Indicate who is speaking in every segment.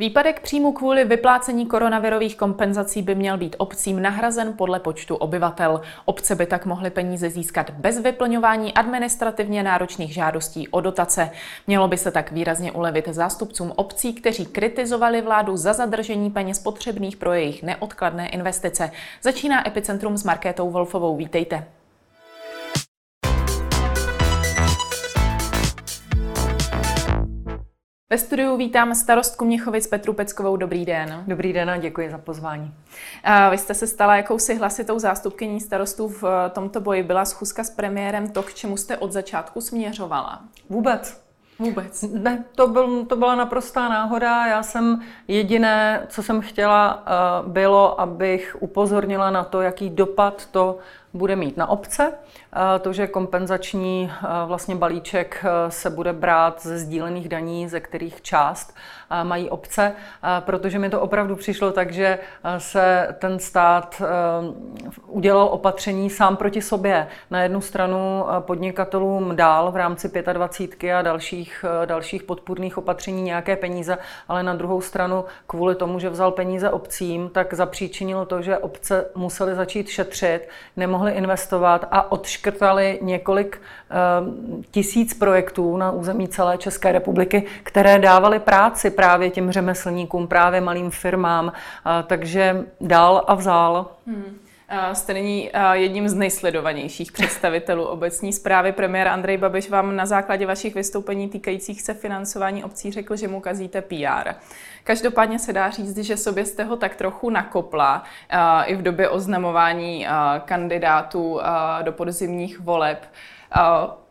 Speaker 1: Výpadek příjmu kvůli vyplácení koronavirových kompenzací by měl být obcím nahrazen podle počtu obyvatel. Obce by tak mohly peníze získat bez vyplňování administrativně náročných žádostí o dotace. Mělo by se tak výrazně ulevit zástupcům obcí, kteří kritizovali vládu za zadržení peněz potřebných pro jejich neodkladné investice. Začíná Epicentrum s Markétou Wolfovou. Vítejte. Ve studiu vítám starostku Měchovic Petru Peckovou. Dobrý den.
Speaker 2: Dobrý den a děkuji za pozvání.
Speaker 1: Vy jste se stala jakousi hlasitou zástupkyní starostů v tomto boji. Byla schůzka s premiérem to, k čemu jste od začátku směřovala?
Speaker 2: Vůbec.
Speaker 1: Vůbec?
Speaker 2: Ne, to, byl, to byla naprostá náhoda. Já jsem jediné, co jsem chtěla, eh, bylo, abych upozornila na to, jaký dopad to bude mít na obce. To, že kompenzační vlastně balíček se bude brát ze sdílených daní, ze kterých část mají obce, protože mi to opravdu přišlo tak, že se ten stát udělal opatření sám proti sobě. Na jednu stranu podnikatelům dál v rámci 25 a dalších, dalších podpůrných opatření nějaké peníze, ale na druhou stranu kvůli tomu, že vzal peníze obcím, tak zapříčinilo to, že obce musely začít šetřit, nemohly investovat a odškrtali několik tisíc projektů na území celé České republiky, které dávaly práci právě těm řemeslníkům, právě malým firmám. Takže dál a vzal. Hmm.
Speaker 1: Jste nyní jedním z nejsledovanějších představitelů obecní zprávy. Premiér Andrej Babiš vám na základě vašich vystoupení týkajících se financování obcí řekl, že mu kazíte PR. Každopádně se dá říct, že sobě jste ho tak trochu nakopla i v době oznamování kandidátů do podzimních voleb.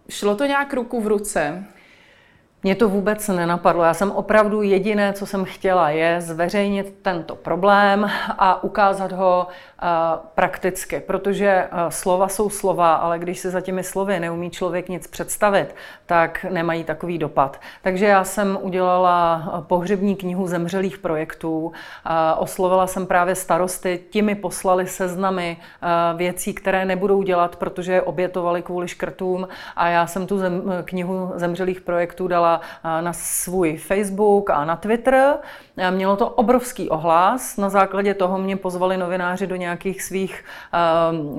Speaker 1: Šlo to nějak ruku v ruce?
Speaker 2: Mě to vůbec nenapadlo. Já jsem opravdu jediné, co jsem chtěla, je zveřejnit tento problém a ukázat ho prakticky, protože slova jsou slova, ale když se za těmi slovy neumí člověk nic představit, tak nemají takový dopad. Takže já jsem udělala pohřební knihu zemřelých projektů, oslovila jsem právě starosty, ti mi poslali seznamy věcí, které nebudou dělat, protože je obětovali kvůli škrtům a já jsem tu zem, knihu zemřelých projektů dala na svůj Facebook a na Twitter. Mělo to obrovský ohlas, na základě toho mě pozvali novináři do nějakých svých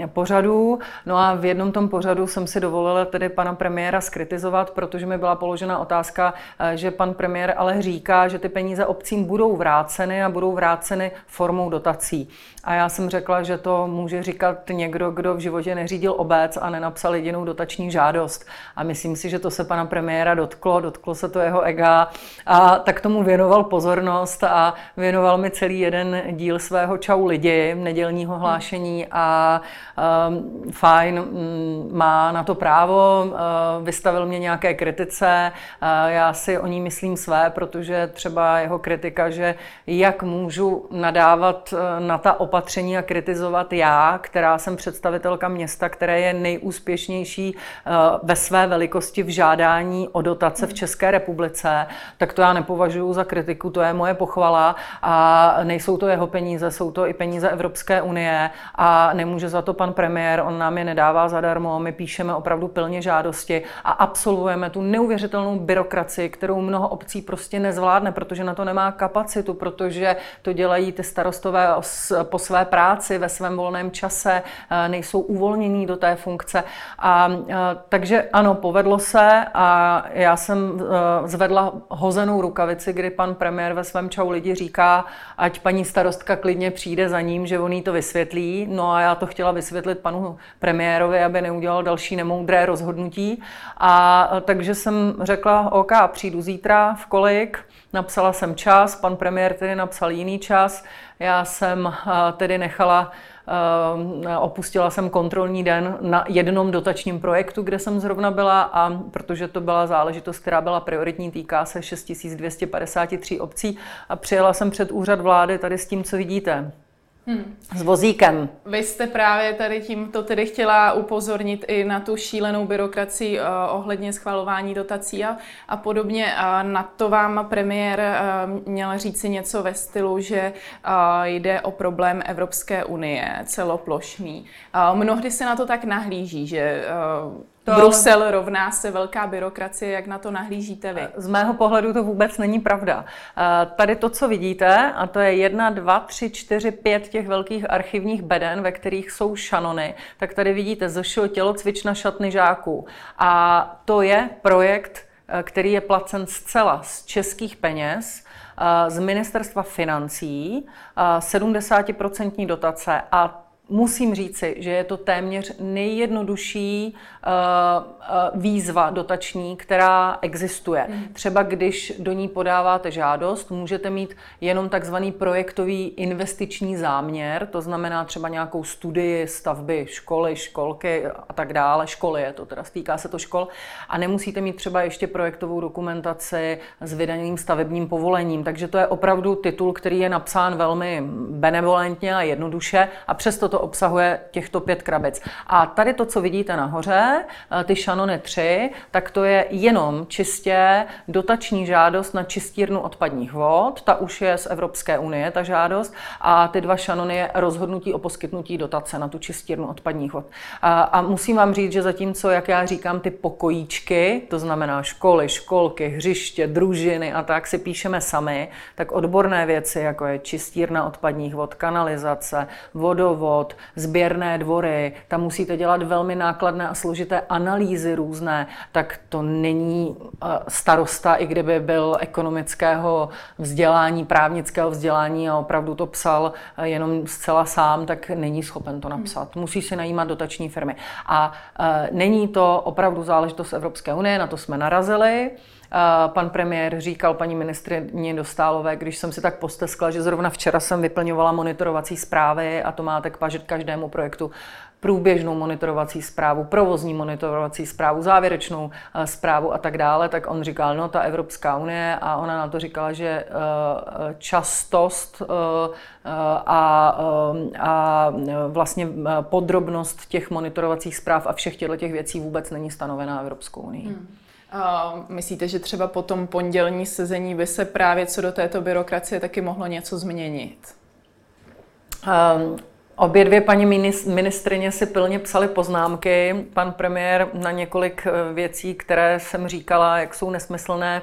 Speaker 2: uh, pořadů. No a v jednom tom pořadu jsem si dovolila tedy pana premiéra skritizovat, protože mi byla položena otázka, uh, že pan premiér ale říká, že ty peníze obcím budou vráceny a budou vráceny formou dotací. A já jsem řekla, že to může říkat někdo, kdo v životě neřídil obec a nenapsal jedinou dotační žádost. A myslím si, že to se pana premiéra dotklo, dotklo se to jeho ega a tak tomu věnoval pozornost a věnoval mi celý jeden díl svého Čau lidi, nedělního hlášení a um, fajn, um, má na to právo, uh, vystavil mě nějaké kritice, uh, já si o ní myslím své, protože třeba jeho kritika, že jak můžu nadávat na ta opatření a kritizovat já, která jsem představitelka města, které je nejúspěšnější ve své velikosti v žádání o dotace v České republice, tak to já nepovažuji za kritiku, to je moje pochvala a nejsou to jeho peníze, jsou to i peníze Evropské unie a nemůže za to pan premiér, on nám je nedává zadarmo, my píšeme opravdu pilně žádosti a absolvujeme tu neuvěřitelnou byrokracii, kterou mnoho obcí prostě nezvládne, protože na to nemá kapacitu, protože to dělají ty starostové po své práci, ve svém volném čase, eh, nejsou uvolnění do té funkce. A, eh, takže ano, povedlo se a já jsem eh, zvedla hozenou rukavici, kdy pan premiér ve svém čau lidi říká, ať paní starostka klidně přijde za ním, že on jí to vysvětlí. No a já to chtěla vysvětlit panu premiérovi, aby neudělal další nemoudré rozhodnutí. A takže jsem řekla, OK, přijdu zítra v kolik, napsala jsem čas, pan premiér tedy napsal jiný čas. Já jsem tedy nechala opustila jsem kontrolní den na jednom dotačním projektu, kde jsem zrovna byla a protože to byla záležitost, která byla prioritní, týká se 6253 obcí a přijela jsem před úřad vlády tady s tím, co vidíte. Hmm. S vozíkem.
Speaker 1: Vy jste právě tady tímto tedy chtěla upozornit i na tu šílenou byrokracii uh, ohledně schvalování dotací a, a podobně. Uh, na to vám premiér uh, měl říci něco ve stylu, že uh, jde o problém Evropské unie, celoplošný. Uh, mnohdy se na to tak nahlíží, že uh, To Brusel ale... rovná se velká byrokracie, jak na to nahlížíte vy?
Speaker 2: Z mého pohledu to vůbec není pravda. Tady to, co vidíte, a to je jedna, dva, tři, čtyři, pět těch velkých archivních beden, ve kterých jsou šanony, tak tady vidíte ZŠO tělocvična šatny žáků. A to je projekt, který je placen zcela z českých peněz, z ministerstva financí, 70% dotace a musím říci, že je to téměř nejjednodušší výzva dotační, která existuje. Mm. Třeba když do ní podáváte žádost, můžete mít jenom takzvaný projektový investiční záměr, to znamená třeba nějakou studii stavby školy, školky a tak dále. Školy je to, teda týká se to škol. A nemusíte mít třeba ještě projektovou dokumentaci s vydaným stavebním povolením. Takže to je opravdu titul, který je napsán velmi benevolentně a jednoduše a přesto to to obsahuje těchto pět krabic. A tady to, co vidíte nahoře, eh, ty šanony 3, tak to je jenom čistě dotační žádost na čistírnu odpadních vod. Ta už je z Evropské unie, ta žádost. A ty dva šanony je rozhodnutí o poskytnutí dotace na tu čistírnu odpadních vod. A, a musím vám říct, že zatímco, jak já říkám, ty pokojíčky, to znamená školy, školky, hřiště, družiny a tak si píšeme sami, tak odborné věci, jako je čistírna odpadních vod, kanalizace, vodovod, sběrné dvory, tam musíte dělat velmi nákladné a složité analýzy různé, tak to není eh, starosta, i kdyby byl ekonomického vzdělání, právnického vzdělání a opravdu to psal eh, jenom zcela sám, tak není schopen to napsat. Musí si najímat dotační firmy. A eh, není to opravdu záležitost Evropské unie, na to jsme narazili. Pan premiér říkal paní ministrině Dostálové, když jsem si tak posteskla, že zrovna včera jsem vyplňovala monitorovací zprávy a to máte k každému projektu průběžnou monitorovací zprávu, provozní monitorovací zprávu, závěrečnou eh, zprávu a tak dále, tak on říkal, no ta Evropská unie a ona na to říkala, že eh, častost eh, a, a vlastně podrobnost těch monitorovacích zpráv a všech těchto těch věcí vůbec není stanovená Evropskou unii. Hmm.
Speaker 1: Myslíte, že třeba po tom pondělní sezení by se právě co do této byrokracie taky mohlo něco změnit?
Speaker 2: Um, obě dvě paní ministrině si pilně psali poznámky. Pan premiér na několik eh, věcí, které jsem říkala, jak jsou nesmyslné,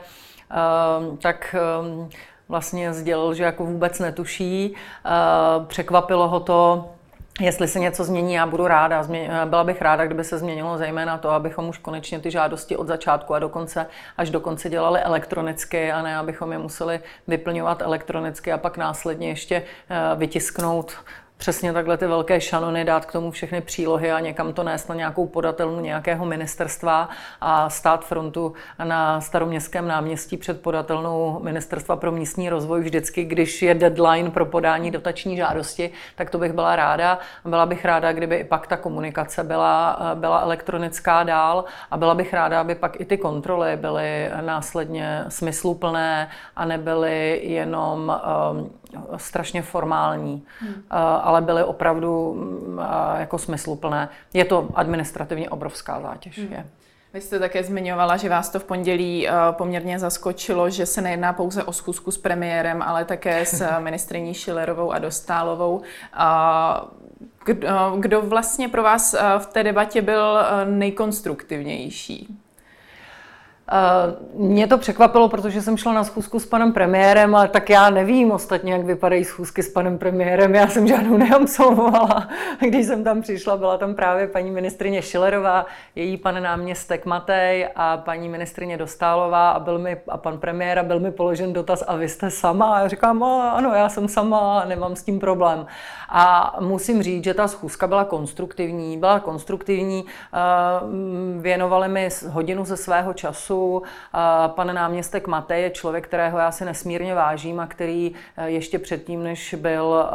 Speaker 2: um, tak um, vlastně sdělil, že jako vůbec netuší. Překvapilo ho to, Jestli se něco změní, já budu ráda. Byla bych ráda, kdyby se změnilo zejména to, abychom už konečně ty žádosti od začátku a dokonce až do konce dělali elektronicky a ne abychom je museli vyplňovat elektronicky a pak následně ještě eh, vytisknout přesně takhle ty velké šanony, dát k tomu všechny přílohy a někam to nést na nějakou podatelnu nějakého ministerstva a stát frontu na staroměstském náměstí před podatelnou ministerstva pro místní rozvoj vždycky, když je deadline pro podání dotační žádosti, tak to bych byla ráda. Byla bych ráda, kdyby i pak ta komunikace byla, byla elektronická dál a byla bych ráda, aby pak i ty kontroly byly následně smysluplné a nebyly jenom um, strašně formální, hmm. ale byly opravdu mm, jako smysluplné. Je to administrativně obrovská zátěž. Hmm. Je.
Speaker 1: Vy jste také zmiňovala, že vás to v pondělí poměrně zaskočilo, že se nejedná pouze o schůzku s premiérem, ale také s ministriní Šilerovou a Dostálovou. Kdo, kdo vlastně pro vás v té debatě byl nejkonstruktivnější?
Speaker 2: Mě to překvapilo, protože jsem šla na schůzku s panem premiérem, ale tak já nevím ostatně, jak vypadají schůzky s panem premiérem. Já jsem žádnou neabsolvovala. Když jsem tam přišla, byla tam právě paní ministrině Šilerová, její pan náměstek Matej a paní ministrině Dostálová a, byl mi, a pan premiér a byl mi položen dotaz, a vy jste sama? A já říkám, ano, já jsem sama, nemám s tím problém. A musím říct, že ta schůzka byla konstruktivní, byla konstruktivní, věnovali mi hodinu ze svého času, času. Pan náměstek Matej je člověk, kterého já si nesmírně vážím a který eh, ještě předtím, než byl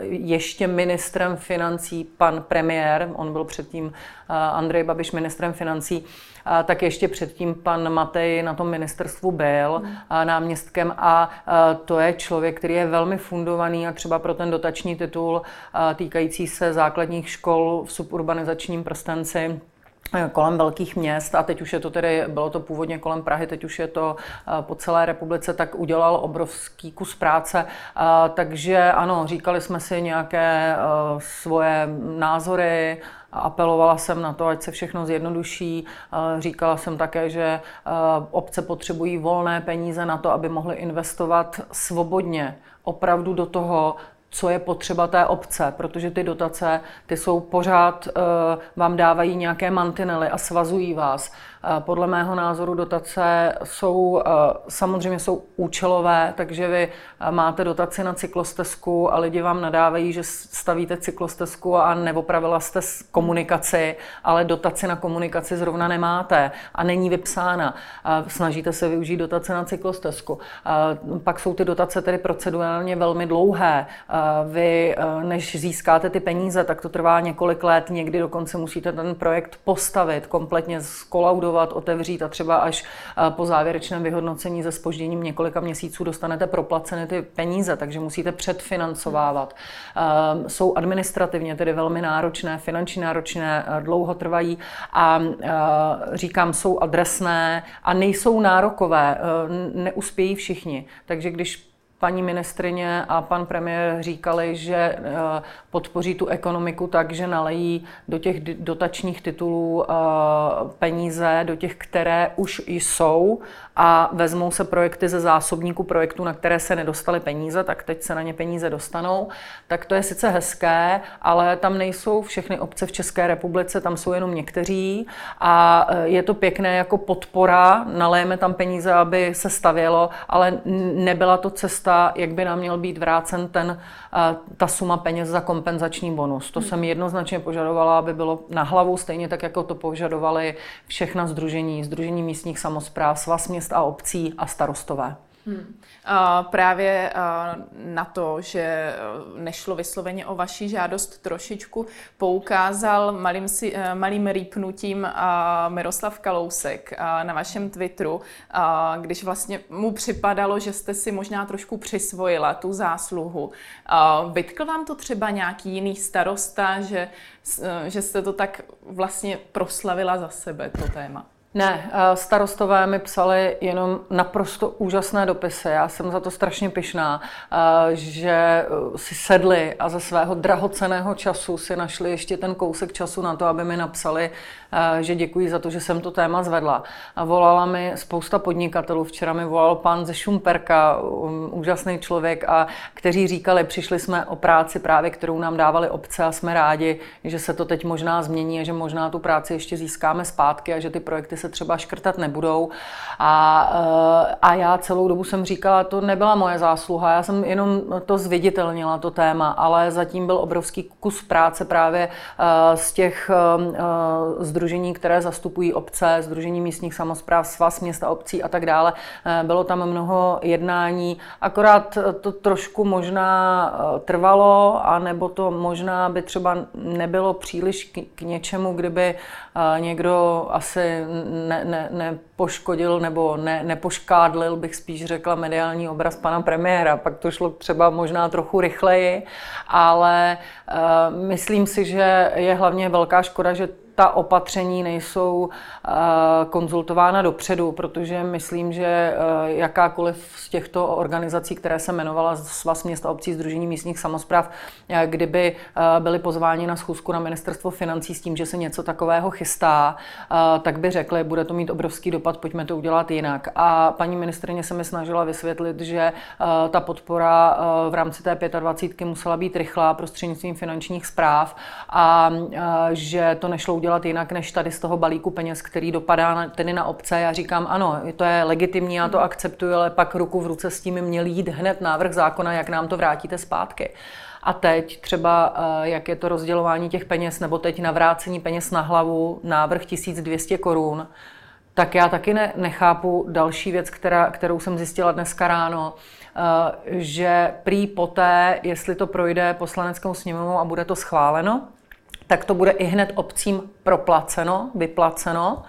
Speaker 2: eh, ještě ministrem financí pan premiér, on byl předtím eh, Andrej Babiš ministrem financí, tak ještě předtím pan Matej na tom ministerstvu byl náměstkem a to je člověk, který je velmi fundovaný a třeba pro ten dotační titul týkající se základních škol v suburbanizačním prstenci kolem velkých měst a teď už je to tedy, bylo to původně kolem Prahy, teď už je to po celé republice, tak udělal obrovský kus práce. Takže ano, říkali jsme si nějaké svoje názory, apelovala jsem na to, ať se všechno zjednoduší. Říkala jsem také, že obce potřebují volné peníze na to, aby mohly investovat svobodně opravdu do toho, co je potřeba té obce, protože ty dotace, ty jsou pořád, uh, vám dávají nějaké mantinely a svazují vás. Podle mého názoru dotace jsou samozřejmě jsou účelové, takže vy máte dotaci na cyklostezku a lidi vám nadávají, že stavíte cyklostezku a neopravila jste komunikaci, ale dotaci na komunikaci zrovna nemáte a není vypsána. Snažíte se využít dotace na cyklostezku. Pak jsou ty dotace tedy procedurálně velmi dlouhé. Vy, než získáte ty peníze, tak to trvá několik let, někdy dokonce musíte ten projekt postavit, kompletně skolaudovat vybudovat, otevřít a třeba až eh, po závěrečném vyhodnocení se spožděním několika měsíců dostanete proplácené ty peníze, takže musíte předfinancovávat. Eh, jsou administrativně tedy velmi náročné, finančně náročné, eh, dlouho trvají a říkám, jsou adresné a nejsou nárokové, neuspějí všichni. Takže když paní ministrině a pan premiér říkali, že eh, podpoří tu ekonomiku tak, že nalejí do těch dotačních titulů eh, peníze, do těch, které už jsou a vezmou se projekty ze zásobníku projektů, na které se nedostaly peníze, tak teď se na ně peníze dostanou. Tak to je sice hezké, ale tam nejsou všechny obce v České republice, tam jsou jenom někteří a eh, je to pěkné jako podpora, naléjeme tam peníze, aby se stavělo, ale nebyla to cesta cesta, jak by nám měl být vrácen ten, eh, ta suma peněz za kompenzační bonus. To jsem jednoznačně požadovala, aby bylo na hlavu, stejně tak, jako to požadovali všechna združení, združení místních samozpráv, svaz měst a obcí a starostové. Hmm.
Speaker 1: A právě na to, že nešlo vysloveně o vaši žádost, trošičku poukázal malým, si, e, malým rýpnutím Miroslav Kalousek na vašem Twitteru, když vlastně mu připadalo, že jste si možná trošku přisvojila tu zásluhu. Vytkl vám to třeba nějaký jiný starosta, že, e, že jste to tak vlastně proslavila za sebe, to téma?
Speaker 2: Ne, starostové mi psali jenom naprosto úžasné dopisy. Já jsem za to strašně pyšná, eh, že eh, si sedli a ze svého drahoceného času si našli ještě ten kousek času na to, aby mi napsali, že děkuji za to, že jsem to téma zvedla. A volala mi spousta podnikatelů. Včera mi volal pan ze Šumperka, um, úžasný člověk, a kteří říkali, přišli jsme o práci právě, kterou nám dávali obce a jsme rádi, že se to teď možná změní a že možná tu práci ještě získáme zpátky a že ty projekty se třeba škrtat nebudou. A, eh, a já celou dobu jsem říkala, to nebyla moje zásluha, já jsem jenom to zviditelnila, to téma, ale zatím byl obrovský kus práce právě eh, z těch eh, združení, které zastupují obce, združení místních samozpráv, svaz města obcí a tak dále. Bylo tam mnoho jednání, akorát to trošku možná trvalo, a nebo to možná by třeba nebylo příliš k, něčemu, kdyby někdo asi ne, ne, nepoškodil nebo ne, nepoškádlil, bych spíš řekla, mediální obraz pana premiéra. Pak to šlo třeba možná trochu rychleji, ale myslím si, že je hlavně velká škoda, že ta opatření nejsou eh, konzultována dopředu, protože myslím, že eh, jakákoliv z těchto organizací, které se jmenovala Svaz měst a obcí Združení místních samozpráv, eh, kdyby byli pozváni na schůzku na ministerstvo financí s tím, že se něco takového chystá, tak by řekli, bude to mít obrovský dopad, pojďme to udělat jinak. A paní ministrině se mi snažila vysvětlit, že ta podpora v rámci té 25 musela být rychlá prostřednictvím finančních zpráv a že to nešlo udělat jinak, než tady z toho balíku peněz, který dopadá na, tedy na obce. Já říkám, ano, to je legitimní, já to hmm. akceptuji, ale pak ruku v ruce s tím měl jít hned návrh zákona, jak nám to vrátíte zpátky. A teď třeba, eh, jak je to rozdělování těch peněz, nebo teď navrácení peněz na hlavu, návrh 1200 korun, tak já taky ne, nechápu další věc, která, kterou jsem zjistila dneska ráno, eh, že prý poté, jestli to projde poslaneckou sněmovou a bude to schváleno, tak to bude i hned obcím proplaceno, vyplaceno,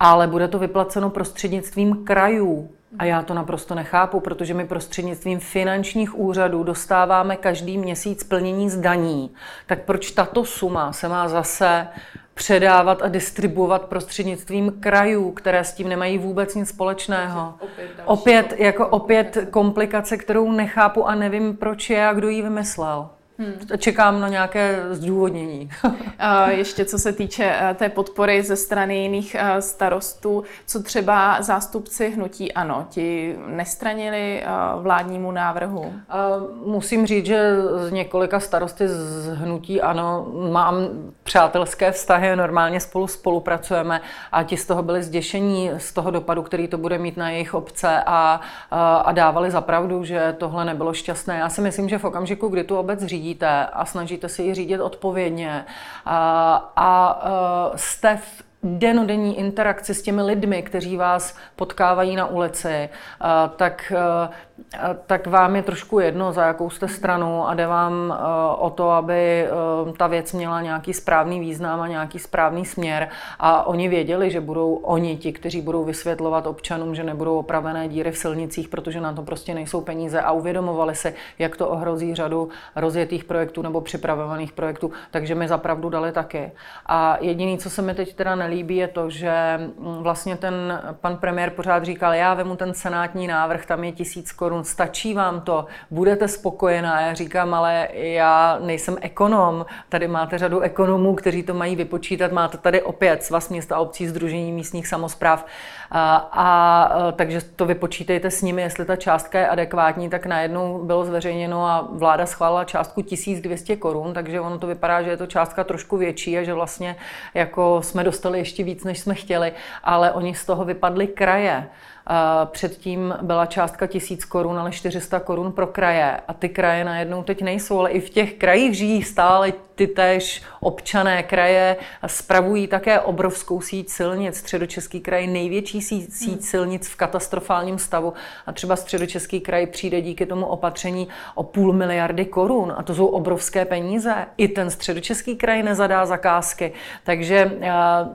Speaker 2: ale bude to vyplaceno prostřednictvím krajů. A já to naprosto nechápu, protože my prostřednictvím finančních úřadů dostáváme každý měsíc plnění zdaní. Tak proč tato suma se má zase předávat a distribuovat prostřednictvím krajů, které s tím nemají vůbec nic společného.
Speaker 1: Opět,
Speaker 2: opět jako opět komplikace, kterou nechápu a nevím, proč je a kdo ji vymyslel. Hmm. Čekám na nějaké zdůvodnění.
Speaker 1: Ještě co se týče eh, té podpory ze strany jiných eh, starostů, co třeba zástupci hnutí ANO, ti nestranili eh, vládnímu návrhu?
Speaker 2: Musím říct, že z několika starosty z hnutí ANO mám přátelské vztahy, normálně spolu spolupracujeme a ti z toho byli zděšení z toho dopadu, který to bude mít na jejich obce a, a dávali zapravdu, že tohle nebylo šťastné. Já si myslím, že v okamžiku, kdy tu obec řídí, řídíte a snažíte se ji řídit odpovědně. A, a jste v denodenní interakci s těmi lidmi, kteří vás potkávají na ulici, tak tak vám je trošku jedno, za jakou jste stranu a jde vám eh, o to, aby eh, ta věc měla nějaký správný význam a nějaký správný směr. A oni věděli, že budou oni ti, kteří budou vysvětlovat občanům, že nebudou opravené díry v silnicích, protože na to prostě nejsou peníze. A uvědomovali si, jak to ohrozí řadu rozjetých projektů nebo připravovaných projektů, takže mi zapravdu dali taky. A jediný, co se mi teď teda nelíbí, je to, že mm, vlastně ten pan premiér pořád říkal, já vemu ten senátní návrh, tam je tisíc korun korun, stačí vám to, budete spokojená. Já říkám, ale já nejsem ekonom, tady máte řadu ekonomů, kteří to mají vypočítat, máte tady opět Svaz města a obcí, Združení místních samozpráv a, a takže to vypočítejte s nimi, jestli ta částka je adekvátní, tak najednou bylo zveřejněno a vláda schválila částku 1200 korun, takže ono to vypadá, že je to částka trošku větší a že vlastně jako jsme dostali ještě víc, než jsme chtěli, ale oni z toho vypadli kraje. Předtím byla částka 1000 korun, ale 400 korun pro kraje. A ty kraje najednou teď nejsou, ale i v těch krajích žijí stále ty též občané kraje. Spravují také obrovskou síť silnic. Středočeský kraj největší síť, síť silnic v katastrofálním stavu. A třeba Středočeský kraj přijde díky tomu opatření o půl miliardy korun. A to jsou obrovské peníze. I ten Středočeský kraj nezadá zakázky. Takže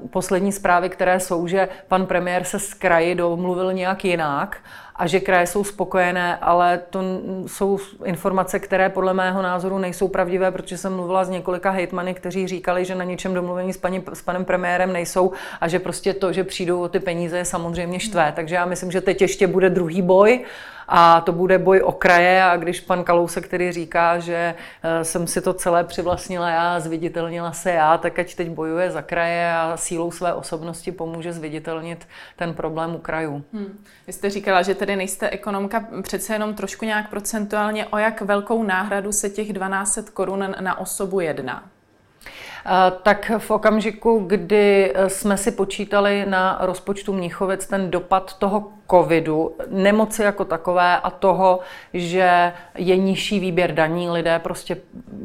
Speaker 2: poslední zprávy, které jsou, že pan premiér se z kraji domluvil nějak jinak a že kraje jsou spokojené, ale to jsou informace, které podle mého názoru nejsou pravdivé, protože jsem mluvila s několika hejtmany, kteří říkali, že na něčem domluvení s, paní, s panem premiérem nejsou a že prostě to, že přijdou o ty peníze, je samozřejmě štvé. Takže já myslím, že teď ještě bude druhý boj a to bude boj o kraje a když pan Kalousek který říká, že eh, jsem si to celé přivlastnila já, zviditelnila se já, tak ať teď bojuje za kraje a sílou své osobnosti pomůže zviditelnit ten problém u krajů. Hmm.
Speaker 1: Vy jste říkala, že tedy nejste ekonomka, přece jenom trošku nějak procentuálně, o jak velkou náhradu se těch 1200 korun na osobu jedná?
Speaker 2: Eh, tak v okamžiku, kdy eh, jsme si počítali na rozpočtu Mnichovic ten dopad toho covidu, nemoci jako takové a toho, že je nižší výběr daní, lidé prostě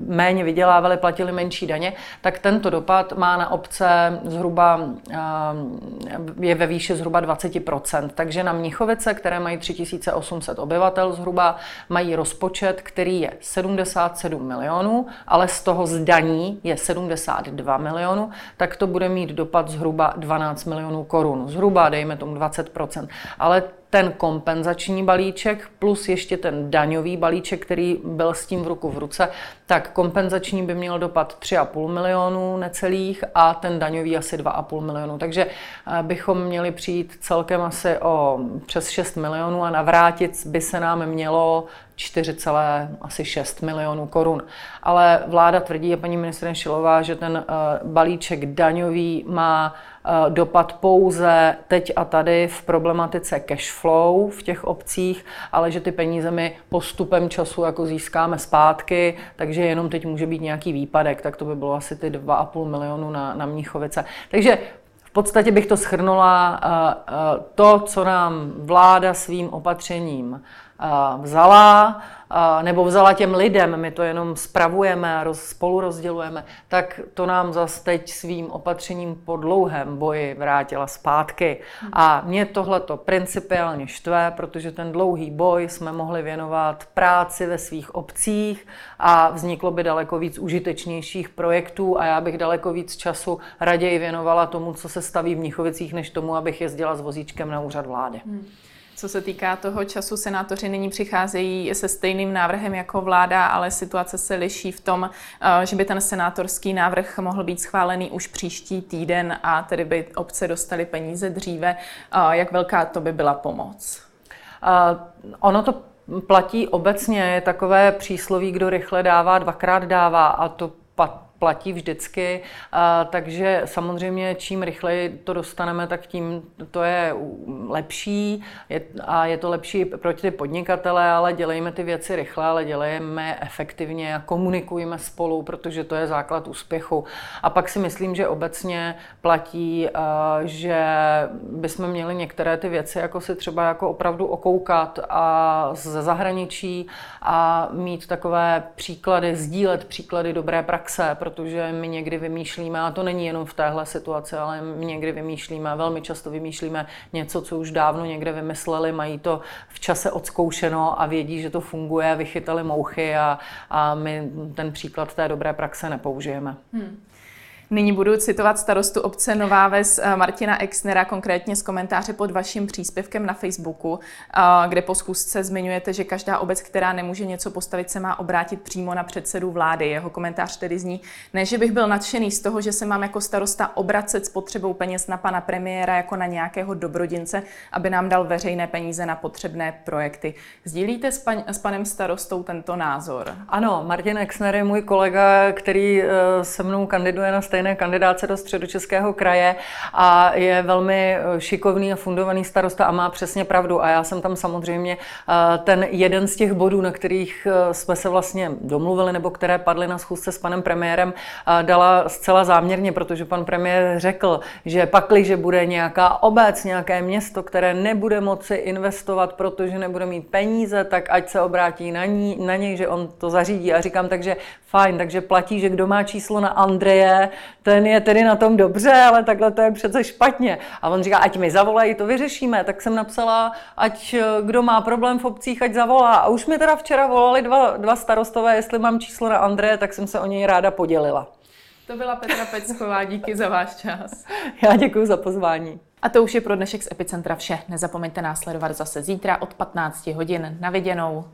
Speaker 2: méně vydělávali, platili menší daně, tak tento dopad má na obce zhruba, eh, je ve výši zhruba 20%. Takže na Mnichovice, které mají 3800 obyvatel zhruba, mají rozpočet, který je 77 milionů, ale z toho z daní je 72 milionů, tak to bude mít dopad zhruba 12 milionů korun. Zhruba, dejme tomu 20%. Ale ten kompenzační balíček plus ještě ten daňový balíček, který byl s tím v ruku v ruce, tak kompenzační by měl dopad 3,5 milionů necelých a ten daňový asi 2,5 milionů. Takže eh, bychom měli přijít celkem asi o přes 6 milionů a navrátit by se nám mělo 4,6 milionů korun. Ale vláda tvrdí, a paní ministrině Šilová, že ten eh, balíček daňový má dopad pouze teď a tady v problematice cash flow v těch obcích, ale že ty peníze my postupem času jako získáme zpátky, takže jenom teď může být nějaký výpadek, tak to by bylo asi ty 2,5 milionu na, na Mníchovice. Takže v podstatě bych to schrnula, eh, to, co nám vláda svým opatřením vzala, nebo vzala těm lidem, my to jenom spravujeme a roz, spolu rozdělujeme, tak to nám zase teď svým opatřením po dlouhém boji vrátila zpátky. A mě tohle to principiálně štve, protože ten dlouhý boj jsme mohli věnovat práci ve svých obcích a vzniklo by daleko víc užitečnějších projektů a já bych daleko víc času raději věnovala tomu, co se staví v Mnichovicích, než tomu, abych jezdila s vozíčkem na úřad vlády. Hmm.
Speaker 1: Co se týká toho času, senátoři nyní přicházejí se stejným návrhem jako vláda, ale situace se liší v tom, eh, že by ten senátorský návrh mohl být schválený už příští týden a tedy by obce dostaly peníze dříve. Eh, jak velká to by byla pomoc?
Speaker 2: Uh, ono to platí obecně, je takové přísloví, kdo rychle dává, dvakrát dává a to platí vždycky, takže samozřejmě čím rychleji to dostaneme, tak tím to je lepší a je to lepší pro ty podnikatele, ale dělejme ty věci rychle, ale dělejme efektivně a komunikujeme spolu, protože to je základ úspěchu. A pak si myslím, že obecně platí, že bychom měli některé ty věci jako si třeba jako opravdu okoukat a ze zahraničí a mít takové příklady, sdílet příklady dobré praxe, protože my někdy vymýšlíme, a to není jenom v téhle situaci, ale my někdy vymýšlíme, velmi často vymýšlíme něco, co už dávno někde vymysleli, mají to v čase odzkoušeno a vědí, že to funguje, vychytali mouchy a, a my ten příklad té dobré praxe nepoužijeme. Hmm.
Speaker 1: Nyní budu citovat starostu obce Nová Ves eh, Martina Exnera, konkrétně z komentáře pod vaším příspěvkem na Facebooku, eh, kde po schůzce zmiňujete, že každá obec, která nemůže něco postavit, se má obrátit přímo na předsedu vlády. Jeho komentář tedy zní, ne, že bych byl nadšený z toho, že se mám jako starosta obracet s potřebou peněz na pana premiéra jako na nějakého dobrodince, aby nám dal veřejné peníze na potřebné projekty. Sdílíte s, pan, s panem starostou tento názor?
Speaker 2: Ano, Martin Exner je můj kolega, který eh, se mnou kandiduje na stejné stejné kandidáce do středočeského kraje a je velmi eh, šikovný a fundovaný starosta a má přesně pravdu. A já jsem tam samozřejmě eh, ten jeden z těch bodů, na kterých eh, jsme se vlastně domluvili nebo které padly na schůzce s panem premiérem, dala zcela záměrně, protože pan premiér řekl, že pakli, že bude nějaká obec, nějaké město, které nebude moci investovat, protože nebude mít peníze, tak ať se obrátí na, ní, na něj, že on to zařídí. A říkám, takže fajn, takže platí, že kdo má číslo na Andreje, ten je tedy na tom dobře, ale takhle to je přece špatně. A on říká, ať mi zavolají, to vyřešíme. Tak jsem napsala, ať eh, kdo má problém v obcích, ať zavolá. A už mi teda včera volali dva, dva starostové, jestli mám číslo na Andreje, tak jsem se o něj ráda podělila.
Speaker 1: To byla Petra Pecková, díky za váš čas.
Speaker 2: Já děkuji za pozvání.
Speaker 1: A to už je pro dnešek z Epicentra vše. Nezapomeňte následovat zase zítra od 15 hodin. Na viděnou.